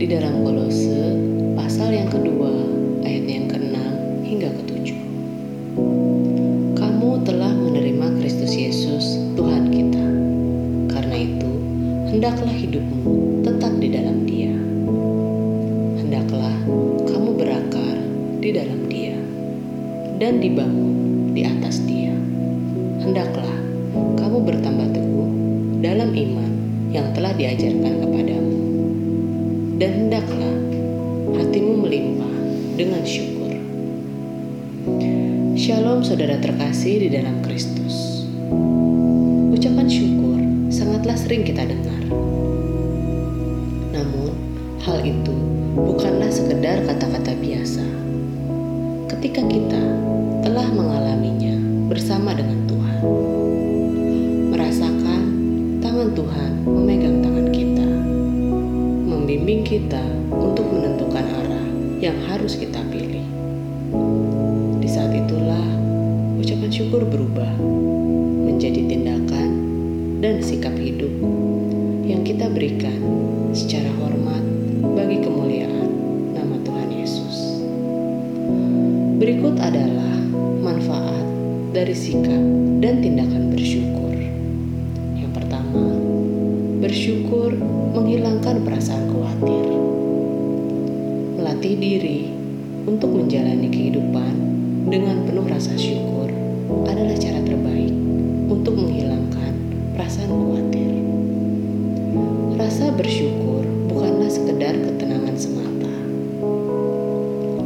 di dalam Kolose pasal yang kedua ayat yang keenam hingga ketujuh. Kamu telah menerima Kristus Yesus Tuhan kita. Karena itu, hendaklah hidupmu tetap di dalam Dia. Hendaklah kamu berakar di dalam Dia dan dibangun di atas Dia. Hendaklah kamu bertambah teguh dalam iman yang telah diajarkan kepadamu dan hendaklah hatimu melimpah dengan syukur. Shalom saudara terkasih di dalam Kristus. Ucapan syukur sangatlah sering kita dengar. Namun, hal itu bukanlah sekedar kata-kata biasa. Ketika kita telah mengalaminya bersama dengan Tuhan, merasakan tangan Tuhan memegang tangan membimbing kita untuk menentukan arah yang harus kita pilih. Di saat itulah ucapan syukur berubah menjadi tindakan dan sikap hidup yang kita berikan secara hormat bagi kemuliaan nama Tuhan Yesus. Berikut adalah manfaat dari sikap dan tindakan bersyukur. Bersyukur menghilangkan perasaan khawatir, melatih diri untuk menjalani kehidupan dengan penuh rasa syukur adalah cara terbaik untuk menghilangkan perasaan khawatir. Rasa bersyukur bukanlah sekedar ketenangan semata,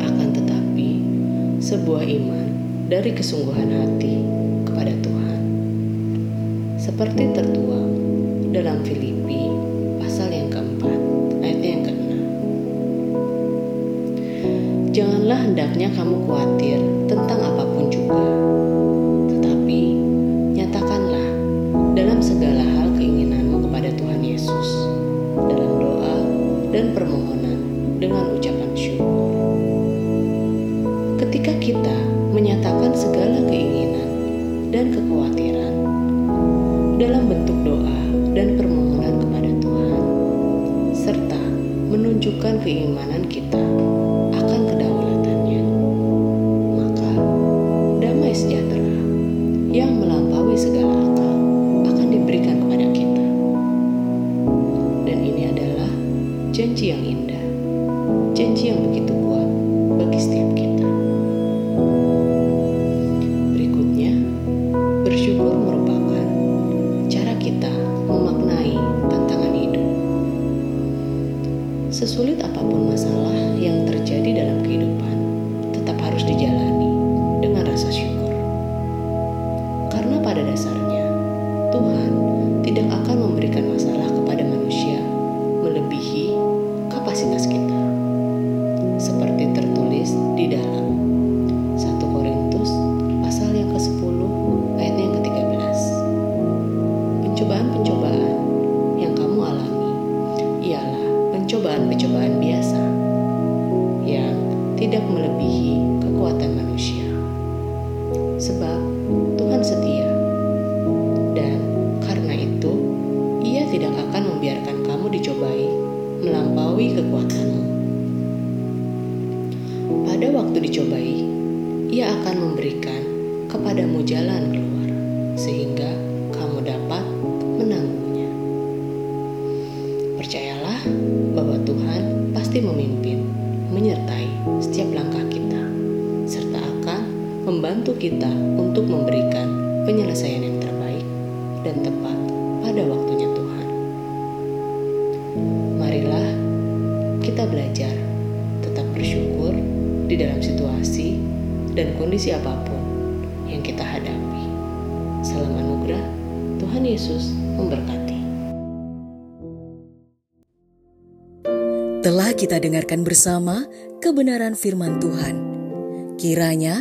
akan tetapi sebuah iman dari kesungguhan hati kepada Tuhan. Seperti tertuang dalam Filipi pasal yang keempat, ayat yang keenam. Janganlah hendaknya kamu khawatir tentang apa pun juga, menunjukkan keimanan kita akan kedaulatannya, maka damai sejahtera yang melampaui segala akal akan diberikan kepada kita. Dan ini adalah janji yang indah, janji yang begitu kuat bagi setiap kita. Berikutnya, bersyukur merupakan Sesulit apa pun masalah yang terjadi Sebab Tuhan setia dan karena itu ia tidak akan membiarkan kamu dicobai melampaui kekuatanmu. Pada waktu dicobai, ia akan memberikan kepadamu jalan keluar, sehingga kamu dapat membantu kita untuk memberikan penyelesaian yang terbaik dan tepat pada waktunya Tuhan. Marilah kita belajar tetap bersyukur di dalam situasi dan kondisi apa pun yang kita hadapi. Salam anugerah, Tuhan Yesus memberkati. Telah kita dengarkan bersama kebenaran firman Tuhan. Kiranya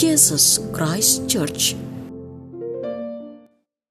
Jesus Christ Church.